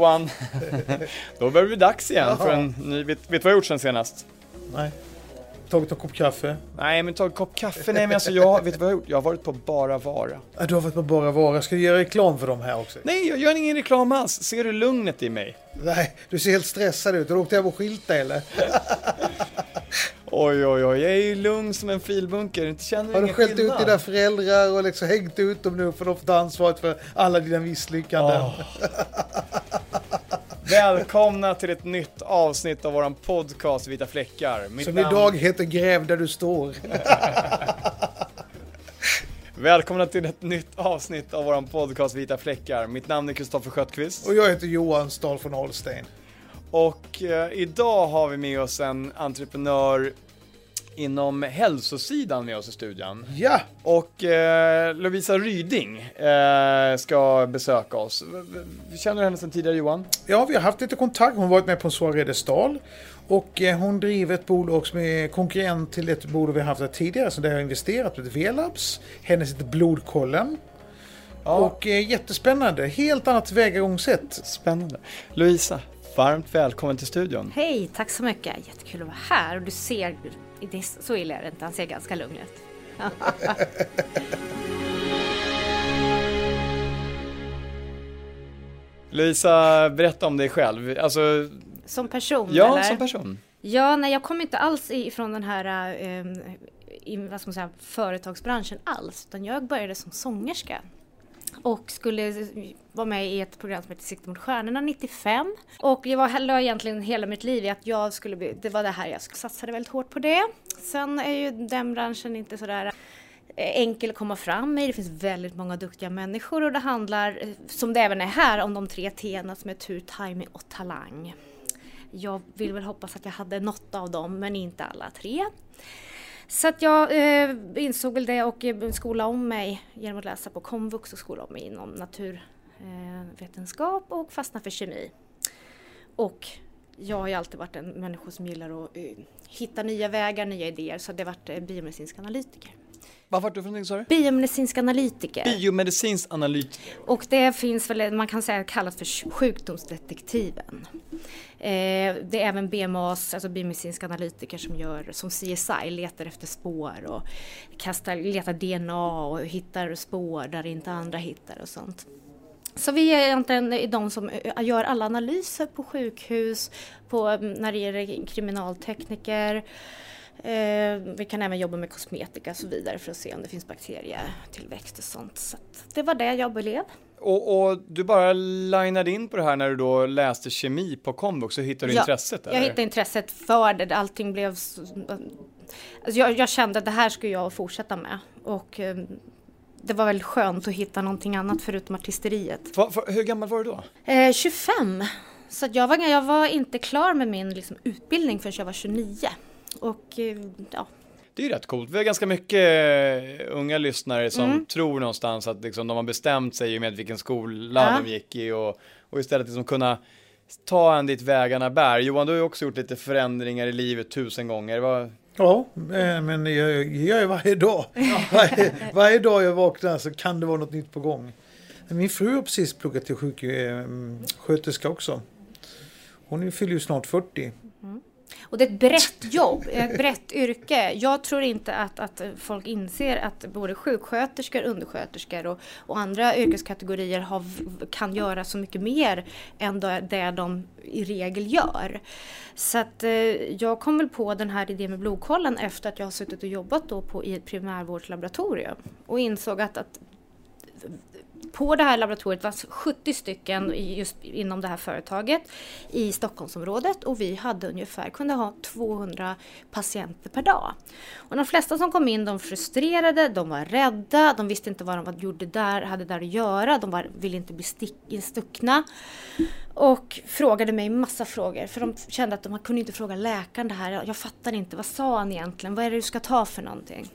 Johan. Då börjar det bli dags igen för en ny... Vet, vet du vad jag gjort sen senast? Nej. Tagit en kopp kaffe. Nej, men ta en kopp kaffe. Nej, men alltså jag, vet du vad jag har gjort? Jag har varit på Bara Vara. Ja, Du har varit på Bara Vara. Ska du göra reklam för dem här också? Nej, jag gör ingen reklam alls. Ser du lugnet i mig? Nej, du ser helt stressad ut. Har du åkt hem och skilta eller? Oj, oj, oj, jag är ju lugn som en filbunker. Inte känner Har du skällt ut dina föräldrar och liksom hängt ut dem nu för de får ta ansvaret för alla dina misslyckanden? Åh. Välkomna till ett nytt avsnitt av våran podcast Vita fläckar. Mitt Som namn- idag heter Gräv där du står. Välkomna till ett nytt avsnitt av våran podcast Vita fläckar. Mitt namn är Kristoffer Sköttqvist. Och jag heter Johan Stahl från Holstein. Och eh, idag har vi med oss en entreprenör inom hälsosidan med oss i studion. Ja, Och eh, Lovisa Ryding eh, ska besöka oss. Känner du henne sedan tidigare Johan? ja, vi har haft lite kontakt. Hon har varit med på en soaré de Stahl. Och eh, hon driver ett bolag som är konkurrent till ett bolag vi har haft tidigare. Så det har investerat i V-labs. Hennes heter Blodkollen. Och eh, jättespännande. Helt annat tillvägagångssätt. Spännande. Lovisa, varmt välkommen till studion. Hej, tack så mycket. Jättekul att vara här. Och du ser, så illa är det inte, han ser ganska lugn ut. Lovisa, berätta om dig själv. Alltså, Som person, ja, eller? som person. Ja, nej, jag kommer inte alls ifrån den här eh, i, vad ska man säga, företagsbranschen alls. Utan jag började som sångerska. Och skulle vara med i ett program som heter Sikte mot stjärnorna 95. Och jag var la egentligen hela mitt liv i att jag skulle bli, det var det här jag satsade väldigt hårt på det. Sen är ju den branschen inte sådär eh, enkel att komma fram i. Det finns väldigt många duktiga människor och det handlar, eh, som det även är här, om de tre T'na som är tur, timing och talang. Jag vill väl hoppas att jag hade något av dem, men inte alla tre. Så att jag eh, insåg väl det och eh, skola om mig genom att läsa på komvux och skola om mig inom naturvetenskap eh, och fastna för kemi. Och jag har ju alltid varit en människa som gillar att eh, hitta nya vägar, nya idéer, så det har varit eh, biomedicinsk analytiker. Vad var du för någonting sa du? Biomedicinsk analytiker. Biomedicinsk analytiker. Och det finns väl, man kan säga kallat för sjukdomsdetektiven. Eh, det är även BMAs, alltså biomedicinska analytiker som gör som CSI, letar efter spår och kastar, letar DNA och hittar spår där inte andra hittar och sånt. Så vi är egentligen de som eh, gör alla analyser på sjukhus, på, mm, när det gäller kriminaltekniker. Eh, vi kan även jobba med kosmetika och så vidare för att se om det finns bakterietillväxt och sånt. Så det var det jag blev. Och, och du bara linade in på det här när du då läste kemi på komvux så hittade du Ja, intresset? Jag eller? hittade intresset för det. Allting blev... Så, alltså jag, jag kände att det här skulle jag fortsätta med. Och eh, det var väldigt skönt att hitta någonting annat förutom artisteriet. Va- va- hur gammal var du då? Eh, 25. Så jag, var, jag var inte klar med min liksom, utbildning förrän jag var 29. Och eh, ja, Det är ju rätt coolt. Vi har ganska mycket eh, unga lyssnare som Mm. tror någonstans att liksom, de har bestämt sig med vilken skola Ja. de gick i och, och istället liksom kunna ta en dit vägarna bär. Johan, du har ju också gjort lite förändringar i livet tusen gånger. Vad, Ja, eh, men jag jag gör ju varje dag. Varje, varje dag jag vaknar så kan det vara något nytt på gång. Min fru har precis pluggat till sjuksköterska också. Hon fyller ju snart 40. Och det är ett brett jobb, ett brett yrke. Jag tror inte att, att folk inser att både sjuksköterskor, undersköterskor och, och andra yrkeskategorier har, kan göra så mycket mer än det de i regel gör. Så att eh, jag kom väl på den här idén med blodkollen efter att jag har suttit och jobbat då på, i ett primärvårdslaboratorium och insåg att, att på det här laboratoriet var 70 stycken just inom det här företaget i Stockholmsområdet och vi hade ungefär, kunde ha 200 patienter per dag. Och de flesta som kom in de frustrerade, de var rädda, de visste inte vad de gjorde där, hade där att göra, de var, ville inte bli stick, stuckna. Och frågade mig massa frågor för de kände att de kunde inte fråga läkaren det här. Jag fattar inte, vad sa han egentligen? Vad är det du ska ta för någonting?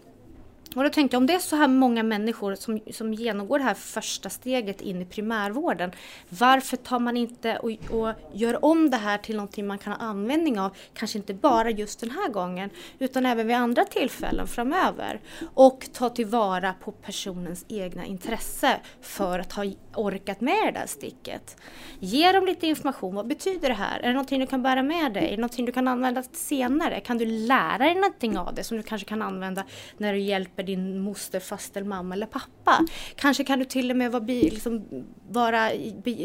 Och då tänkte jag om det är så här många människor som, som genomgår det här första steget in i primärvården. Varför tar man inte och, och gör om det här till någonting man kan ha användning av, kanske inte bara just den här gången, utan även vid andra tillfällen framöver. Och ta tillvara på personens egna intresse för att ha orkat med det där sticket. Ge dem lite information, vad betyder det här? Är det någonting du kan bära med dig? Är det någonting du kan använda senare? Kan du lära dig någonting av det som du kanske kan använda när du hjälper din moster, faster, mamma eller pappa. Kanske kan du till och med vara, liksom, vara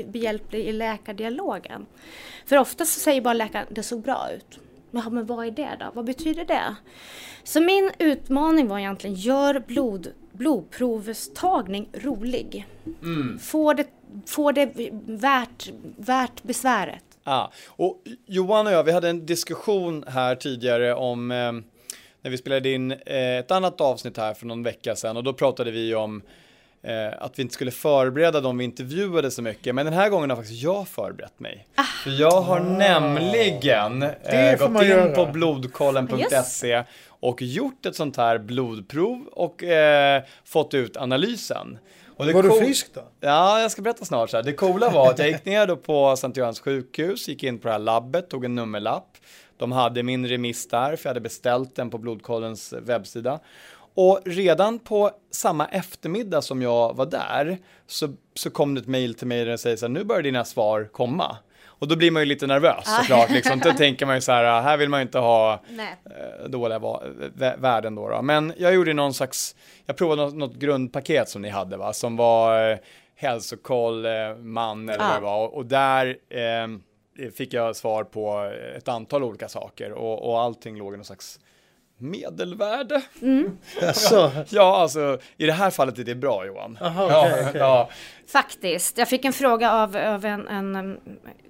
behjälplig i läkardialogen. För ofta så säger bara läkaren, det såg bra ut. Ja, men vad är det då? Vad betyder det? Så min utmaning var egentligen, gör blod, blodprovstagning rolig. Mm. Få det, få det värt, värt besväret. Ja, och Johan och jag, vi hade en diskussion här tidigare om eh, när vi spelade in eh, ett annat avsnitt här för någon vecka sedan och då pratade vi om eh, att vi inte skulle förbereda dem vi intervjuade så mycket. Men den här gången har faktiskt jag förberett mig. Ah. För jag har ah. nämligen eh, gått in göra. på blodkollen.se yes. Och gjort ett sånt här blodprov och eh, fått ut analysen. Och var du frisk då? Ja, jag ska berätta snart. Så här. Det coola var att jag gick ner då på Sankt Görans sjukhus, gick in på det här labbet, tog en nummerlapp de hade min remiss där, för jag hade beställt den på Blodkollens webbsida. Och redan på samma eftermiddag som jag var där så, så kom det ett mail till mig där det säger så här, nu börjar dina svar komma. Och då blir man ju lite nervös ah. såklart, liksom. då tänker man ju så här, här vill man ju inte ha Nej. Eh, dåliga värden då, då, Men jag gjorde någon slags, jag provade något, något grundpaket som ni hade va, som var eh, hälsokoll, man eller ah. vad det var. Och, och där eh, fick jag svar på ett antal olika saker och, och allting låg i någon slags medelvärde. Mm. Alltså. ja, alltså i det här fallet är det bra Johan. Aha, okay, ja, okay. ja. Faktiskt. Jag fick en fråga av, av en, en,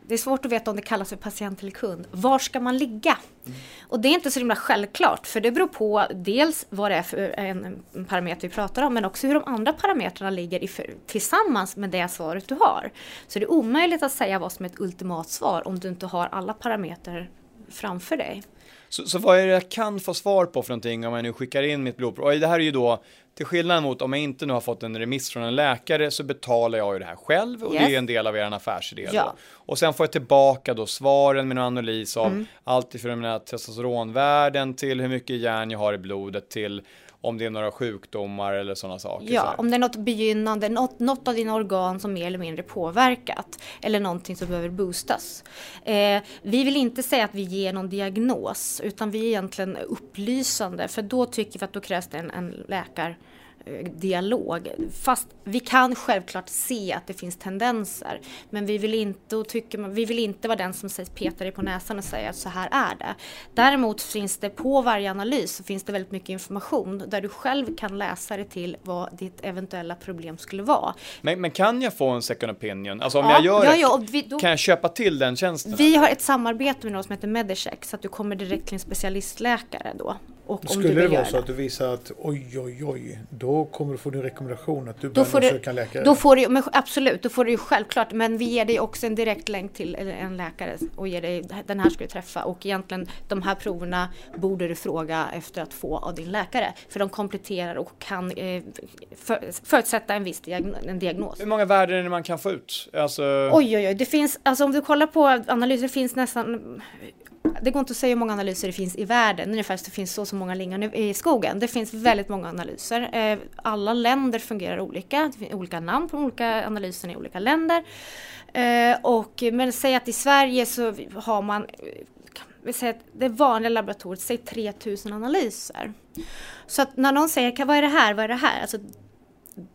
Det är svårt att veta om det kallas för patient eller kund. Var ska man ligga? Mm. Och det är inte så himla självklart för det beror på dels vad det är för en, en parameter vi pratar om men också hur de andra parametrarna ligger i, för, tillsammans med det svaret du har. Så det är omöjligt att säga vad som är ett ultimat svar om du inte har alla parametrar framför dig. Så, så vad är det jag kan få svar på för någonting om jag nu skickar in mitt blodprov? Och det här är ju då till skillnad mot om jag inte nu har fått en remiss från en läkare så betalar jag ju det här själv och yes. det är en del av er affärsidé. Ja. Och sen får jag tillbaka då svaren med en analys av mm. allt ifrån mina testosteronvärden till hur mycket järn jag har i blodet till om det är några sjukdomar eller sådana saker. Ja, om det är något begynnande, något, något av dina organ som mer eller mindre påverkat eller någonting som behöver boostas. Eh, vi vill inte säga att vi ger någon diagnos utan vi är egentligen upplysande för då tycker vi att då krävs det en, en läkare dialog. Fast vi kan självklart se att det finns tendenser. Men vi vill inte, och tycker vi vill inte vara den som petar dig på näsan och säger att så här är det. Däremot finns det på varje analys så finns det väldigt mycket information där du själv kan läsa dig till vad ditt eventuella problem skulle vara. Men, men kan jag få en second opinion? Alltså om ja, jag gör ja, ja, vi, då, kan jag köpa till den tjänsten? Vi har ett samarbete med något som heter Medicheck så att du kommer direkt till en specialistläkare då och Skulle det vara så att du visar att oj, oj, oj, då kommer du få din rekommendation att du bör söka en läkare? Då får du, men absolut, då får du ju självklart, men vi ger dig också en direkt länk till en läkare och ger dig, den här ska du träffa och egentligen de här proverna borde du fråga efter att få av din läkare. För de kompletterar och kan eh, för, förutsätta en viss diagnos, en diagnos. Hur många värden är det man kan få ut? Alltså... Oj, oj, oj, det finns, alltså om du kollar på analyser, det finns nästan det går inte att säga hur många analyser det finns i världen, ungefär så det finns så så många lingon i skogen. Det finns väldigt många analyser. Eh, alla länder fungerar olika, det finns olika namn på de olika analyserna i olika länder. Eh, och, men säg att i Sverige så har man vi säger att det vanliga laboratoriet, säg 3000 analyser. Så att när någon säger, vad är det här, vad är det här? Alltså,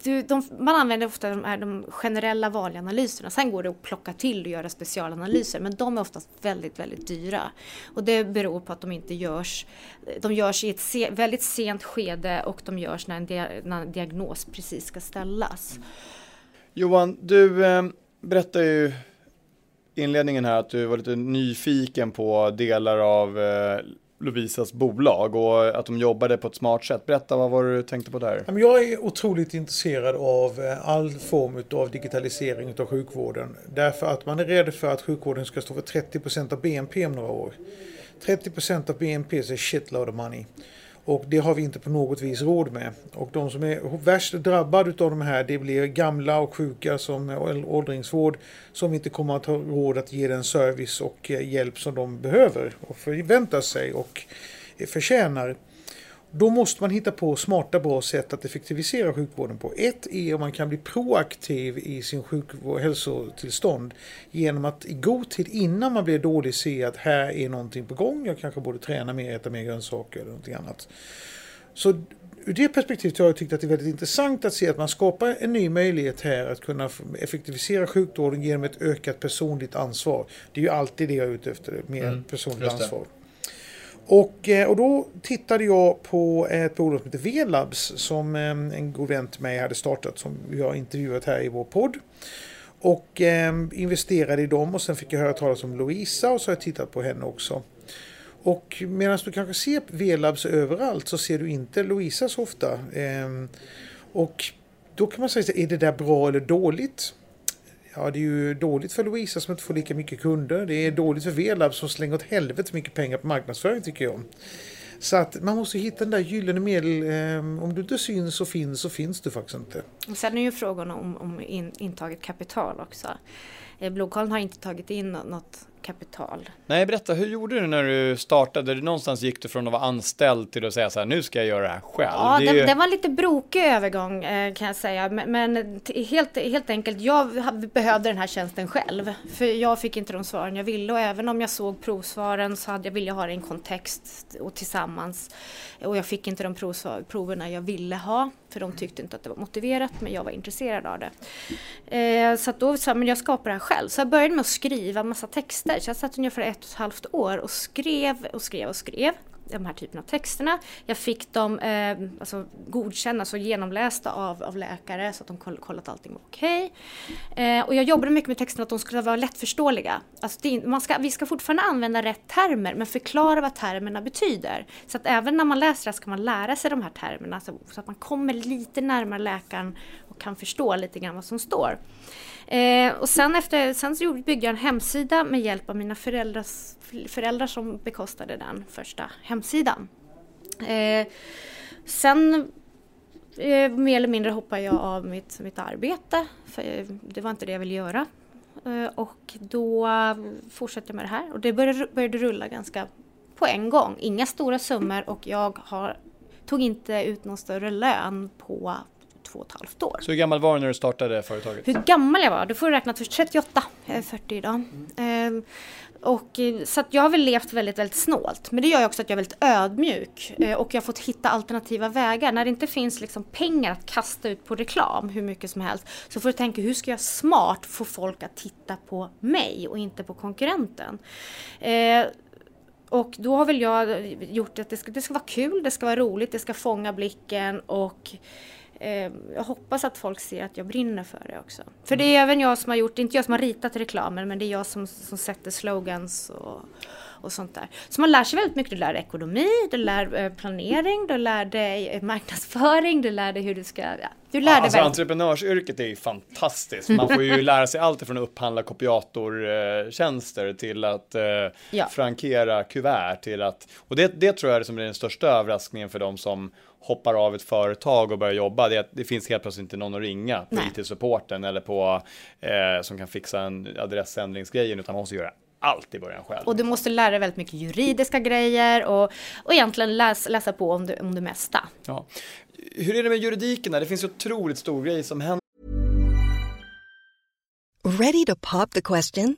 du, de, man använder ofta de, här, de generella vanliga analyserna. Sen går det att plocka till och göra specialanalyser men de är oftast väldigt, väldigt dyra. Och det beror på att de inte görs, de görs i ett se, väldigt sent skede och de görs när en, dia, när en diagnos precis ska ställas. Johan, du eh, berättar ju inledningen här att du var lite nyfiken på delar av eh, Lovisas bolag och att de jobbade på ett smart sätt. Berätta, vad var det du tänkte på där? Jag är otroligt intresserad av eh, all form av digitalisering av sjukvården. Därför att man är rädd för att sjukvården ska stå för 30% av BNP om några år. 30% av BNP är shitload of money. Och det har vi inte på något vis råd med. Och de som är värst drabbade av de här det blir gamla och sjuka som åldringsvård som inte kommer att ha råd att ge den service och eh, hjälp som de behöver och förväntar sig och eh, förtjänar. Då måste man hitta på smarta bra sätt att effektivisera sjukvården på. Ett är om man kan bli proaktiv i sin sjukvård, hälsotillstånd genom att i god tid innan man blir dålig se att här är någonting på gång. Jag kanske borde träna mer, äta mer grönsaker eller någonting annat. Så ur det perspektivet har jag tyckt att det är väldigt intressant att se att man skapar en ny möjlighet här att kunna effektivisera sjukvården genom ett ökat personligt ansvar. Det är ju alltid det jag är ute efter, mer mm, personligt ansvar. Och, eh, och då tittade jag på ett bolag som heter V-labs som eh, en god vän till mig hade startat som vi har intervjuat här i vår podd. Och eh, investerade i dem och sen fick jag höra talas om Louisa och så har jag tittat på henne också. Och medan du kanske ser V-labs överallt så ser du inte Louisa så ofta. Eh, och då kan man säga, är det där bra eller dåligt? Ja, det är ju dåligt för Louisa som inte får lika mycket kunder. Det är dåligt för Velab som slänger åt helvete mycket pengar på marknadsföring tycker jag. Så att man måste hitta den där gyllene medel. Ehm, om du inte syns och finns så finns du faktiskt inte. Och sen är ju frågan om, om in, intaget kapital också. Eh, har inte tagit in något kapital. Nej, berätta, hur gjorde du när du startade? Någonstans gick du från att vara anställd till att säga så här, nu ska jag göra det här själv. Ja, det, ju... det var en lite brokig övergång eh, kan jag säga. Men, men helt, helt enkelt, jag behövde den här tjänsten själv. För jag fick inte de svaren jag ville och även om jag såg provsvaren så hade jag ville ha det i en kontext och tillsammans. Och jag fick inte de provsvar, proverna jag ville ha. För de tyckte inte att det var motiverat men jag var intresserad av det. Eh, så då sa jag, men jag skapar det här själv. Så jag började med att skriva massa texter. Så jag satt ungefär ett och ett halvt år och skrev och skrev och skrev de här typerna av texterna. Jag fick dem eh, alltså godkända, alltså genomlästa av, av läkare så att de koll, kollat att allting var okej. Okay. Eh, och jag jobbade mycket med texterna att de skulle vara lättförståeliga. Alltså det, man ska, vi ska fortfarande använda rätt termer men förklara vad termerna betyder. Så att även när man läser det ska man lära sig de här termerna så, så att man kommer lite närmare läkaren och kan förstå lite grann vad som står. Eh, och sen, efter, sen så byggde jag en hemsida med hjälp av mina föräldrars, föräldrar som bekostade den första hemsidan. Eh, sen eh, mer eller mindre hoppade jag av mitt, mitt arbete, för det var inte det jag ville göra. Eh, och då fortsatte jag med det här och det började, började rulla ganska på en gång. Inga stora summor och jag har, tog inte ut någon större lön på två och ett halvt år. Så hur gammal var du när du startade företaget? Hur gammal jag var? Du får räkna till 38, jag är 40 idag. Mm. och, eh, så jag har väl levt väldigt, väldigt snålt. Men det gör ju också att jag är väldigt ödmjuk. Eh, och jag har fått hitta alternativa vägar. När det inte finns liksom pengar att kasta ut på reklam hur mycket som helst. Så får du tänka hur ska jag smart få folk att titta på mig och inte på konkurrenten. Eh, och då har väl jag gjort att det ska, det ska vara kul, det ska vara roligt, det ska fånga blicken och eh, jag hoppas att folk ser att jag brinner för det också. För det är även jag som har gjort, inte jag som har ritat reklamen men det är jag som, som sätter slogans och, och sånt där. Så man lär sig väldigt mycket. Du lär dig ekonomi, du lär eh, planering, du lär dig eh, marknadsföring, du lär dig hur du ska... Ja, du lär ja, dig alltså väldigt... entreprenörsyrket är ju fantastiskt. Man får ju lära sig allt från att upphandla kopiatortjänster till att eh, ja. frankera kuvert till att... Och det, det tror jag är som är den största överraskningen för de som hoppar av ett företag och börjar jobba, det, det finns helt plötsligt inte någon att ringa på IT-supporten eller på eh, som kan fixa en adressändringsgrejen utan man måste göra allt i början själv. Och du måste lära dig väldigt mycket juridiska grejer och, och egentligen läs, läsa på om det, om det mesta. Ja. Hur är det med juridiken? Det finns ju otroligt stor grej som händer. Ready to pop the question?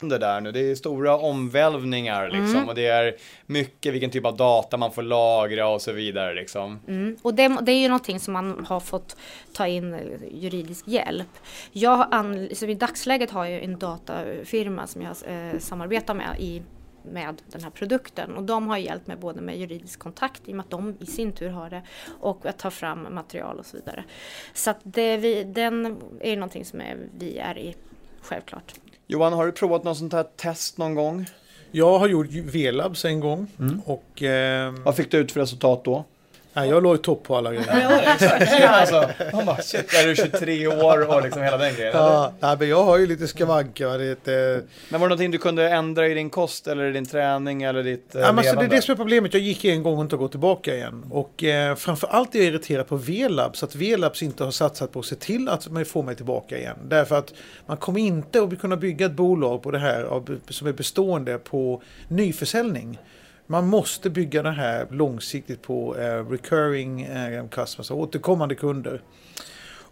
Det där nu. Det är stora omvälvningar liksom och det är mycket vilken typ av data man får lagra och så vidare liksom. Mm. Och det, det är ju någonting som man har fått ta in eh, juridisk hjälp. Jag har an, så I dagsläget har jag en datafirma som jag eh, samarbetar med i med den här produkten och de har hjälpt mig både med juridisk kontakt i och med att de i sin tur har det och att ta fram material och så vidare. Så att det vi, den är ju någonting som är, vi är i, självklart. Johan, har du provat något sånt här test någon gång? Jag har gjort V-labs en gång och eh, Vad fick du ut för resultat då? Nej, jag låg i topp på alla grejer. alltså, man bara shit, är du 23 år och liksom hela den grejen? Ja, nej, men jag har ju lite skavanker. eh, Men var det någonting du kunde ändra i din kost eller i din träning eller ditt eh, Ja, men alltså, det är det som är problemet. Jag gick en gång och inte har gått tillbaka igen. Och eh, framförallt är jag irriterad på V-labs. Att V-labs inte har satsat på att se till att man får mig tillbaka igen. Därför att man kommer inte att kunna bygga ett bolag på det här som är bestående på nyförsäljning. Man måste bygga det här långsiktigt på eh, recurring eh, customers, återkommande kunder.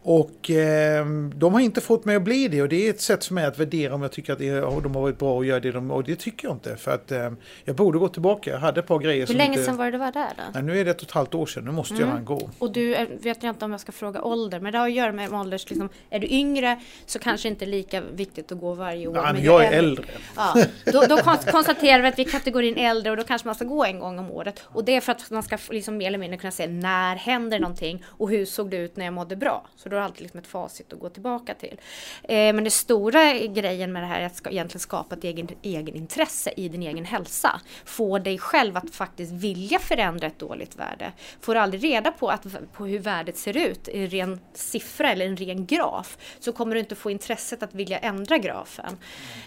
Och eh, de har inte fått mig att bli det och det är ett sätt för mig att värdera om jag tycker att de har varit bra och gör det de och det tycker jag inte. För att eh, jag borde gå tillbaka. Jag hade ett par grejer Hur länge inte... sedan var det du var där då? Nej, nu är det ett och ett halvt år sedan. Nu måste Mm. jag gå. Och du är- vet jag inte om jag ska fråga ålder, men det har att göra med ålders... Liksom, är du yngre så kanske inte lika viktigt att gå varje år. Nej, men jag är äldre. Ja, då, då kon- konstaterar vi att vi är kategorin äldre och då kanske man ska gå en gång om året. Och det är för att man ska liksom mer eller mindre kunna se när händer någonting och hur såg det ut när jag mådde bra. Så du har alltid liksom ett facit att gå tillbaka till. Eh, men det stora grejen med det här är att ska, egentligen skapa ett egen, egen intresse i din egen hälsa. Få dig själv att faktiskt vilja förändra ett dåligt värde. Får du aldrig reda på, att, på hur värdet ser ut i en ren siffra eller en ren graf så kommer du inte få intresset att vilja ändra grafen.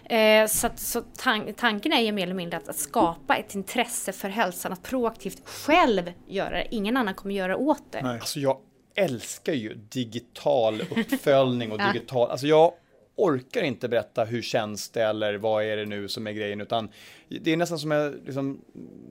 Eh, så att, så tan- tanken är ju mer eller mindre att, att skapa ett intresse för hälsan, att proaktivt själv göra det. Ingen annan kommer göra åt det. Alltså jag älskar ju digital uppföljning och digital, alltså jag orkar inte berätta hur känns det eller vad är det nu som är grejen utan det är nästan som jag, liksom,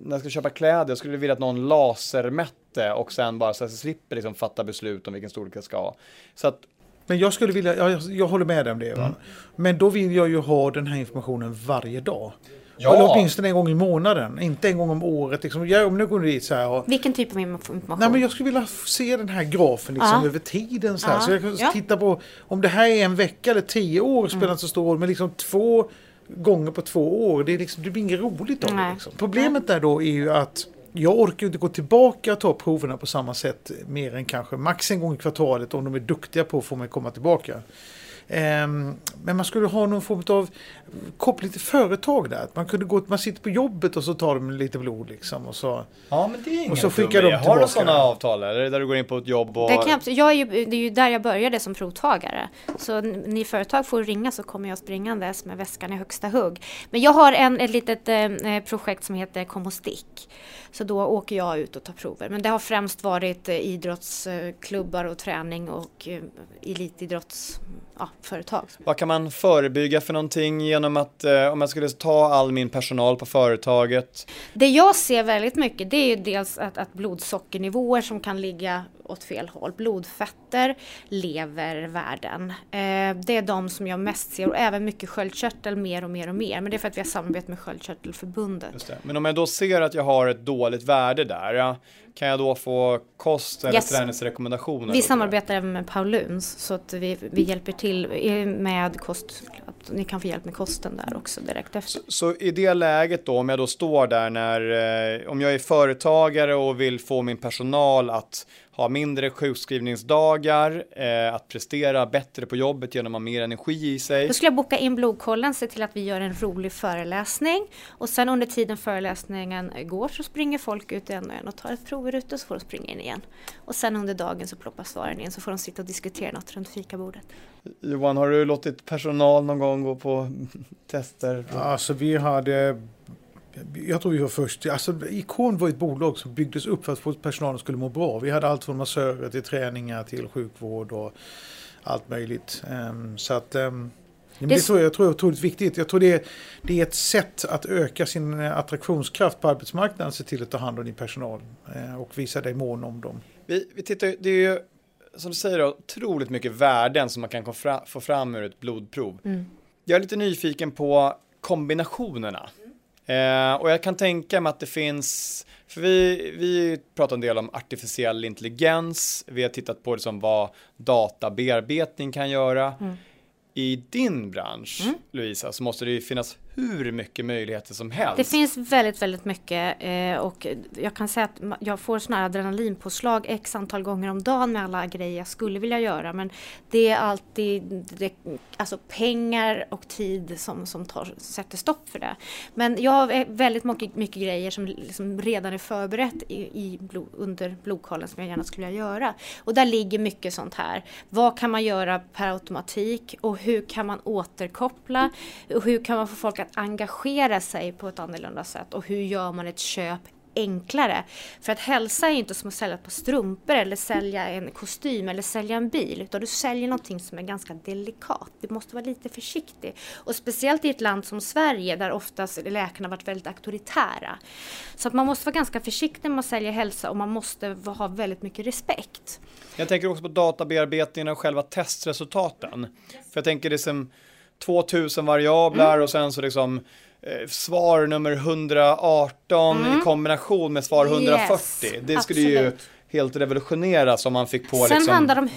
när jag ska köpa kläder, jag skulle vilja att någon lasermätte och sen bara så att jag slipper liksom fatta beslut om vilken storlek jag ska ha. Så att Men jag skulle vilja, jag, jag håller med dig om det. Va? Men då vill jag ju ha den här informationen varje dag. Ja. Eller åtminstone en gång i månaden. Inte en gång om året. Liksom. Jag, om nu går dit så här och, Vilken typ av information? Nej, men jag skulle vilja se den här grafen liksom, Ja. över tiden. Så, här. Ja. så jag kan Ja. titta på om det här är en vecka eller tio år spelar inte så stor roll. Men liksom två gånger på två år. Det, är liksom, det blir inget roligt av det. Liksom. Problemet där då är ju att jag orkar inte gå tillbaka och ta proverna på samma sätt mer än kanske max en gång i kvartalet om de är duktiga på att få mig komma tillbaka. Ehm, men man skulle ha någon form av koppling till företag där. Att Man kunde gå, man sitter på jobbet och så tar de lite blod liksom. Och så, Ja, men det är ingen och så skickar de Har tillbaka. du sådana avtal eller? Där du går in på ett jobb och... Det, kan jag, jag är ju, det är ju där jag började som provtagare. Så ni företag får ringa så kommer jag springandes med väskan i högsta hugg. Men jag har en, ett litet eh, projekt som heter Kom och stick. Så då åker jag ut och tar prover. Men det har främst varit eh, idrottsklubbar och träning och eh, elitidrottsföretag. Vad kan man förebygga för någonting genom att, eh, om jag skulle ta all min personal på företaget, Det jag ser väldigt mycket det är ju dels att, att blodsockernivåer som kan ligga åt fel håll. Blodfetter, levervärden. Eh, det är de som jag mest ser och även mycket sköldkörtel mer och mer och mer. Men det är för att vi har samarbete med Sköldkörtelförbundet. Men om jag då ser att jag har ett dåligt värde där, kan jag då få kost eller Yes. träningsrekommendationer? Vi samarbetar även med Pauluns så att vi, vi hjälper till med kost. Att ni kan få hjälp med kosten där också direkt efter. Så i det läget då, om jag då står där när, eh, om jag är företagare och vill få min personal att ha mindre sjukskrivningsdagar, eh, att prestera bättre på jobbet genom att ha mer energi i sig. Då skulle jag boka in blodkollen, se till att vi gör en rolig föreläsning och sen under tiden föreläsningen går så springer folk ut en och en och tar ett prover ute så får de springa in igen. Och sen under dagen så ploppas svaren in så får de sitta och diskutera något runt fikabordet. Johan, har du låtit personal någon gång gå på tester? Alltså vi hade jag tror vi var först. Alltså, Ikon var ett bolag som byggdes upp för att få personalen skulle må bra. Vi hade allt från massörer till träningar till sjukvård och allt möjligt. Ehm, så att ehm, men det, Det- tror jag, jag tror är otroligt viktigt. Jag tror det är, det är ett sätt att öka sin eh, attraktionskraft på arbetsmarknaden, se till att ta hand om din personal eh, och visa dig mån om dem. Vi, vi tittar, det är ju som du säger otroligt mycket värden som man kan få fram ur ett blodprov. Jag är lite nyfiken på kombinationerna. Eh, och jag kan tänka mig att det finns, för vi, vi pratar en del om artificiell intelligens, vi har tittat på liksom vad databearbetning kan göra. I din bransch, Louisa, så måste det ju finnas hur mycket möjligheter som helst. Det finns väldigt, väldigt mycket eh, och jag kan säga att jag får sådana här adrenalinpåslag x antal gånger om dagen med alla grejer jag skulle vilja göra. Men det är alltid det, alltså pengar och tid som, som tar, sätter stopp för det. Men jag har väldigt mycket, mycket grejer som liksom redan är förberett i, i blod, under blodkollen som jag gärna skulle vilja göra. Och där ligger mycket sånt här. Vad kan man göra per automatik och hur kan man återkoppla? Och hur kan man få folk att engagera sig på ett annorlunda sätt? Och hur gör man ett köp enklare? För att hälsa är inte som att sälja ett par strumpor eller sälja en kostym eller sälja en bil. Utan du säljer någonting som är ganska delikat. Du måste vara lite försiktig. Och speciellt i ett land som Sverige där oftast läkarna varit väldigt auktoritära. Så att man måste vara ganska försiktig när man säljer hälsa och man måste ha väldigt mycket respekt. Jag tänker också på databearbetningen av själva testresultaten. För jag tänker det som 2000 variabler Mm. och sen så liksom eh, svar nummer 118 i kombination med svar 140. Mm. Yes, det skulle ju absolut. helt revolutioneras om man fick på Sen liksom handlar det om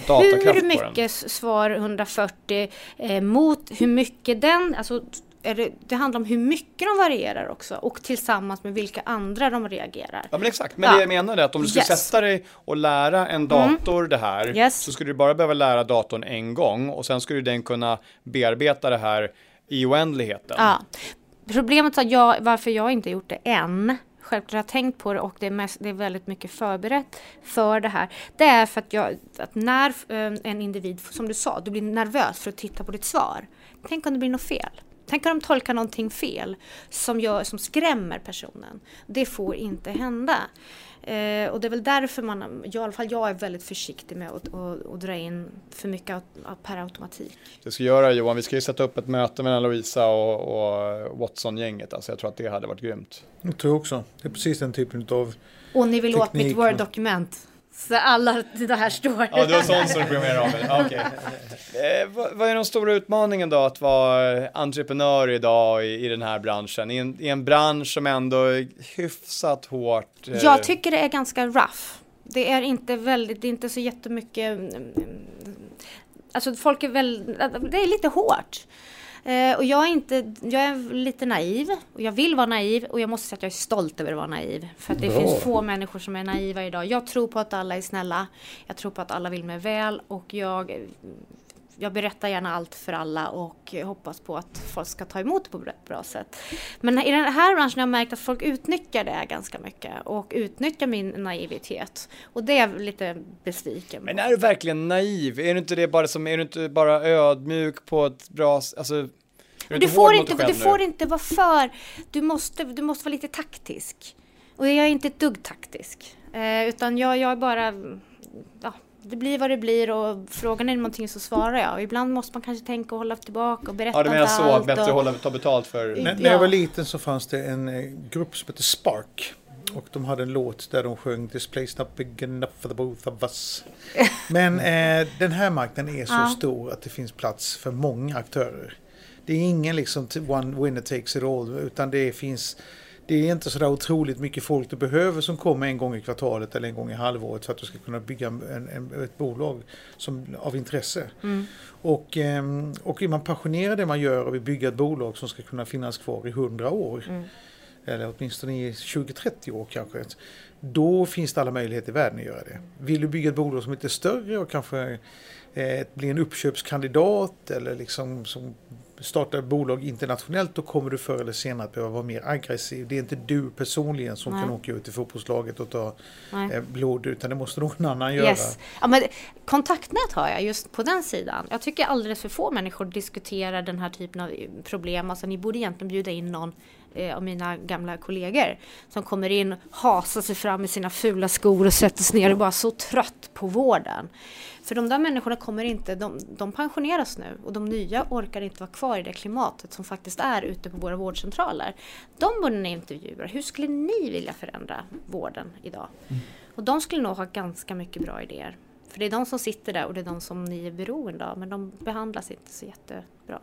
hur mycket svar 140 eh, mot hur mycket den, alltså det, det handlar om hur mycket de varierar också och tillsammans med vilka andra de reagerar. Ja men exakt, men Ja. det jag menar är att om du skulle Yes. Mm. sätta dig och lära en dator det här Yes. så skulle du bara behöva lära datorn en gång och sen skulle den kunna bearbeta det här i oändligheten. Ja. Problemet är jag, varför jag inte gjort det än, självklart har jag tänkt på det och det är, mest, det är väldigt mycket förberett för det här. Det är för att, jag, att när eh, en individ, som du sa, du blir nervös för att titta på ditt svar. Tänk om det blir något fel. Tänk om de tolkar någonting fel som, gör, som skrämmer personen. Det får inte hända. Eh, och det är väl därför man, i alla fall jag är väldigt försiktig med att, att, att dra in för mycket per automatik. Det ska göra Johan, vi ska ju sätta upp ett möte mellan Louisa och, och Watson-gänget. Alltså jag tror att det hade varit grymt. Jag tror också. Det är precis den typen av... Och ni vill åt mitt Teknik? Word-dokument. Så alla det här står. Ja, du har sånt som du programmerar om. Ja, okej. eh, vad, vad är den stora utmaningen då att vara entreprenör idag i, i den här branschen? I en, I en bransch som ändå är hyfsat hårt. eh, Jag tycker det är ganska rough. Det är inte väldigt, det är inte så jättemycket... mm, Alltså folk är väl, det är lite hårt. Eh, och jag är inte, jag är lite naiv och jag vill vara naiv och jag måste säga att jag är stolt över att vara naiv. För att det Bra. finns få människor som är naiva idag. Jag tror på att alla är snälla. Jag tror på att alla vill mig väl och jag jag berättar gärna allt för alla och hoppas på att folk ska ta emot det på ett bra sätt. Men i den här branschen har jag märkt att folk utnyttjar det ganska mycket och utnyttjar min naivitet. Och det är jag lite besviken på. Men är du verkligen naiv? Är du inte det bara som, är du inte bara ödmjuk på ett bra, alltså Du, inte får inte, du får inte vara för, du måste, du måste vara lite taktisk. Och jag är inte ett dugg taktisk. Eh, utan jag, jag är bara, ja, det blir vad det blir och frågan är någonting så svarar jag. Och ibland måste man kanske tänka och hålla tillbaka och berätta Ja, du menar så, allt. bättre och, hålla, ta betalt för... När, Ja. när jag var liten så fanns det en eh, grupp som hette Spark. Och de hade en låt där de sjöng This place not big enough for the both of us. Men eh, den här marknaden är så Ja. stor att det finns plats för många aktörer. Det är ingen liksom one winner takes it all utan det finns det är inte sådär otroligt mycket folk du behöver som kommer en gång i kvartalet eller en gång i halvåret för att du ska kunna bygga en, en, ett bolag som, av intresse. Mm. Och, ehm, och är man passionerad i det man gör och vill bygga ett bolag som ska kunna finnas kvar i 100 år Mm. eller åtminstone i 20-30 år kanske. Då finns det alla möjligheter i världen att göra det. Vill du bygga ett bolag som är lite större och kanske eh, bli en uppköpskandidat eller liksom som startar bolag internationellt då kommer du förr eller senare att behöva vara mer aggressiv. Det är inte du personligen som Nej. kan åka ut i fotbollslaget och ta Nej. eh, blod utan det måste någon annan göra. Yes. Ja, men kontaktnät har jag just på den sidan. Jag tycker alldeles för få människor diskuterar den här typen av problem. Alltså ni borde egentligen bjuda in någon eh, av mina gamla kollegor som kommer in, hasar sig fram i sina fula skor och sätter sig ner och är bara så trött på vården. För de där människorna kommer inte, de, de pensioneras nu och de nya orkar inte vara kvar i det klimatet som faktiskt är ute på våra vårdcentraler. De borde ni intervjua. Hur skulle ni vilja förändra vården idag? Och de skulle nog ha ganska mycket bra idéer. För det är de som sitter där och det är de som ni är beroende av, men de behandlas inte så jättebra.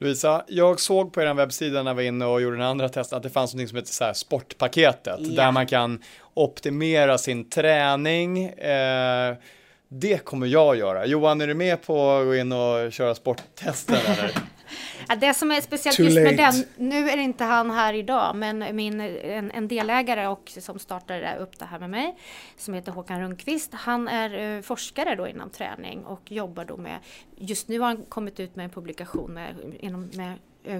Louisa, jag såg på er webbsida när jag var inne och gjorde den andra testen att det fanns något som heter så sportpaketet Ja. där man kan optimera sin träning. Eh, det kommer jag göra. Johan, är du med på att gå in och köra sporttesten eller? Ja, det som är speciellt Too just med late. den, nu är inte han här idag, men min, en, en delägare och som startade upp det här med mig, som heter Håkan Rundqvist, han är eh, forskare då inom träning och jobbar då med, just nu har han kommit ut med en publikation med, inom, med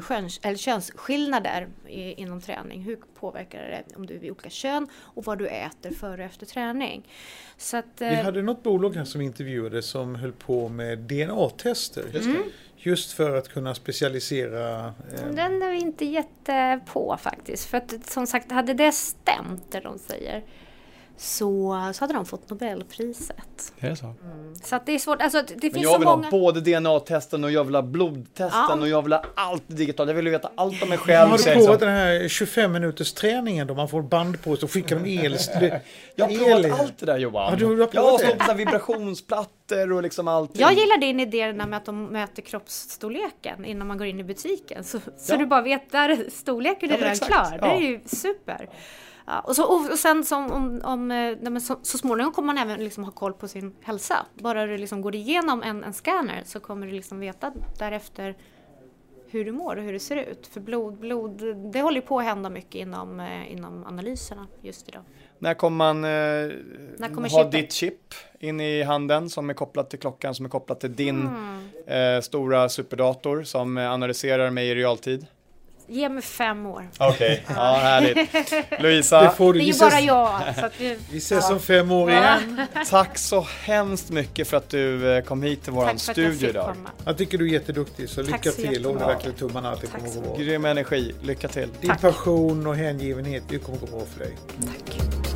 köns, eller könsskillnader i, inom träning. Hur påverkar det om du är i olika kön och vad du äter före och efter träning. Så att, Vi eh, hade något bolag här som intervjuade som höll på med DNA-tester. Just för att kunna specialisera. Eh, Den är vi inte jätte på faktiskt. För att som sagt, hade det stämt, det de säger, så, så hade de fått Nobelpriset. Är det så? Så att det är svårt. Alltså, det Men finns jag så vill många... ha både DNA-testen och jag vill ha blodtesten Ja. och jag vill ha allt digitalt. Jag vill veta allt om mig har själv. du så jag provat liksom- den här 25 minuters träningen då man får band på sig och skickar de el? Jag har el- provat allt det där Johan. Ja, du har jag har stått det? på så vibrationsplattor och liksom allting. Jag gillar din idé med att de mäter kroppsstorleken innan man går in i butiken. Så, så Ja. du bara vet, där är storleken är Ja, men redan exakt. klar. Det Ja. är ju super. Ja, och, så, och, sen som, om, om, eh, så, så småningom kommer man även liksom ha koll på sin hälsa. Bara du liksom går igenom en, en scanner så kommer du liksom veta därefter hur du mår och hur det ser ut. För blod, blod det håller på att hända mycket inom, eh, inom analyserna just idag. När kommer man eh, kommer ha chippet? ditt chip in i handen som är kopplat till klockan som är kopplat till din Mm. eh, stora superdator som analyserar mig i realtid? Ge mig fem år. Okej, ja härligt. Det Louisa, får Det du. är Vi ju bara jag. Så att vi, vi ses om fem år igen. tack så hemskt mycket för att du eh, kom hit till Tack jag studio idag. komma. Jag tycker du är jätteduktig så Tack lycka så till. Håll jättemycket. verkligen tummarna att det Tack kommer gå bra. Grym energi, lycka till. Din passion och hängivenhet, det kommer gå bra för dig. Tack.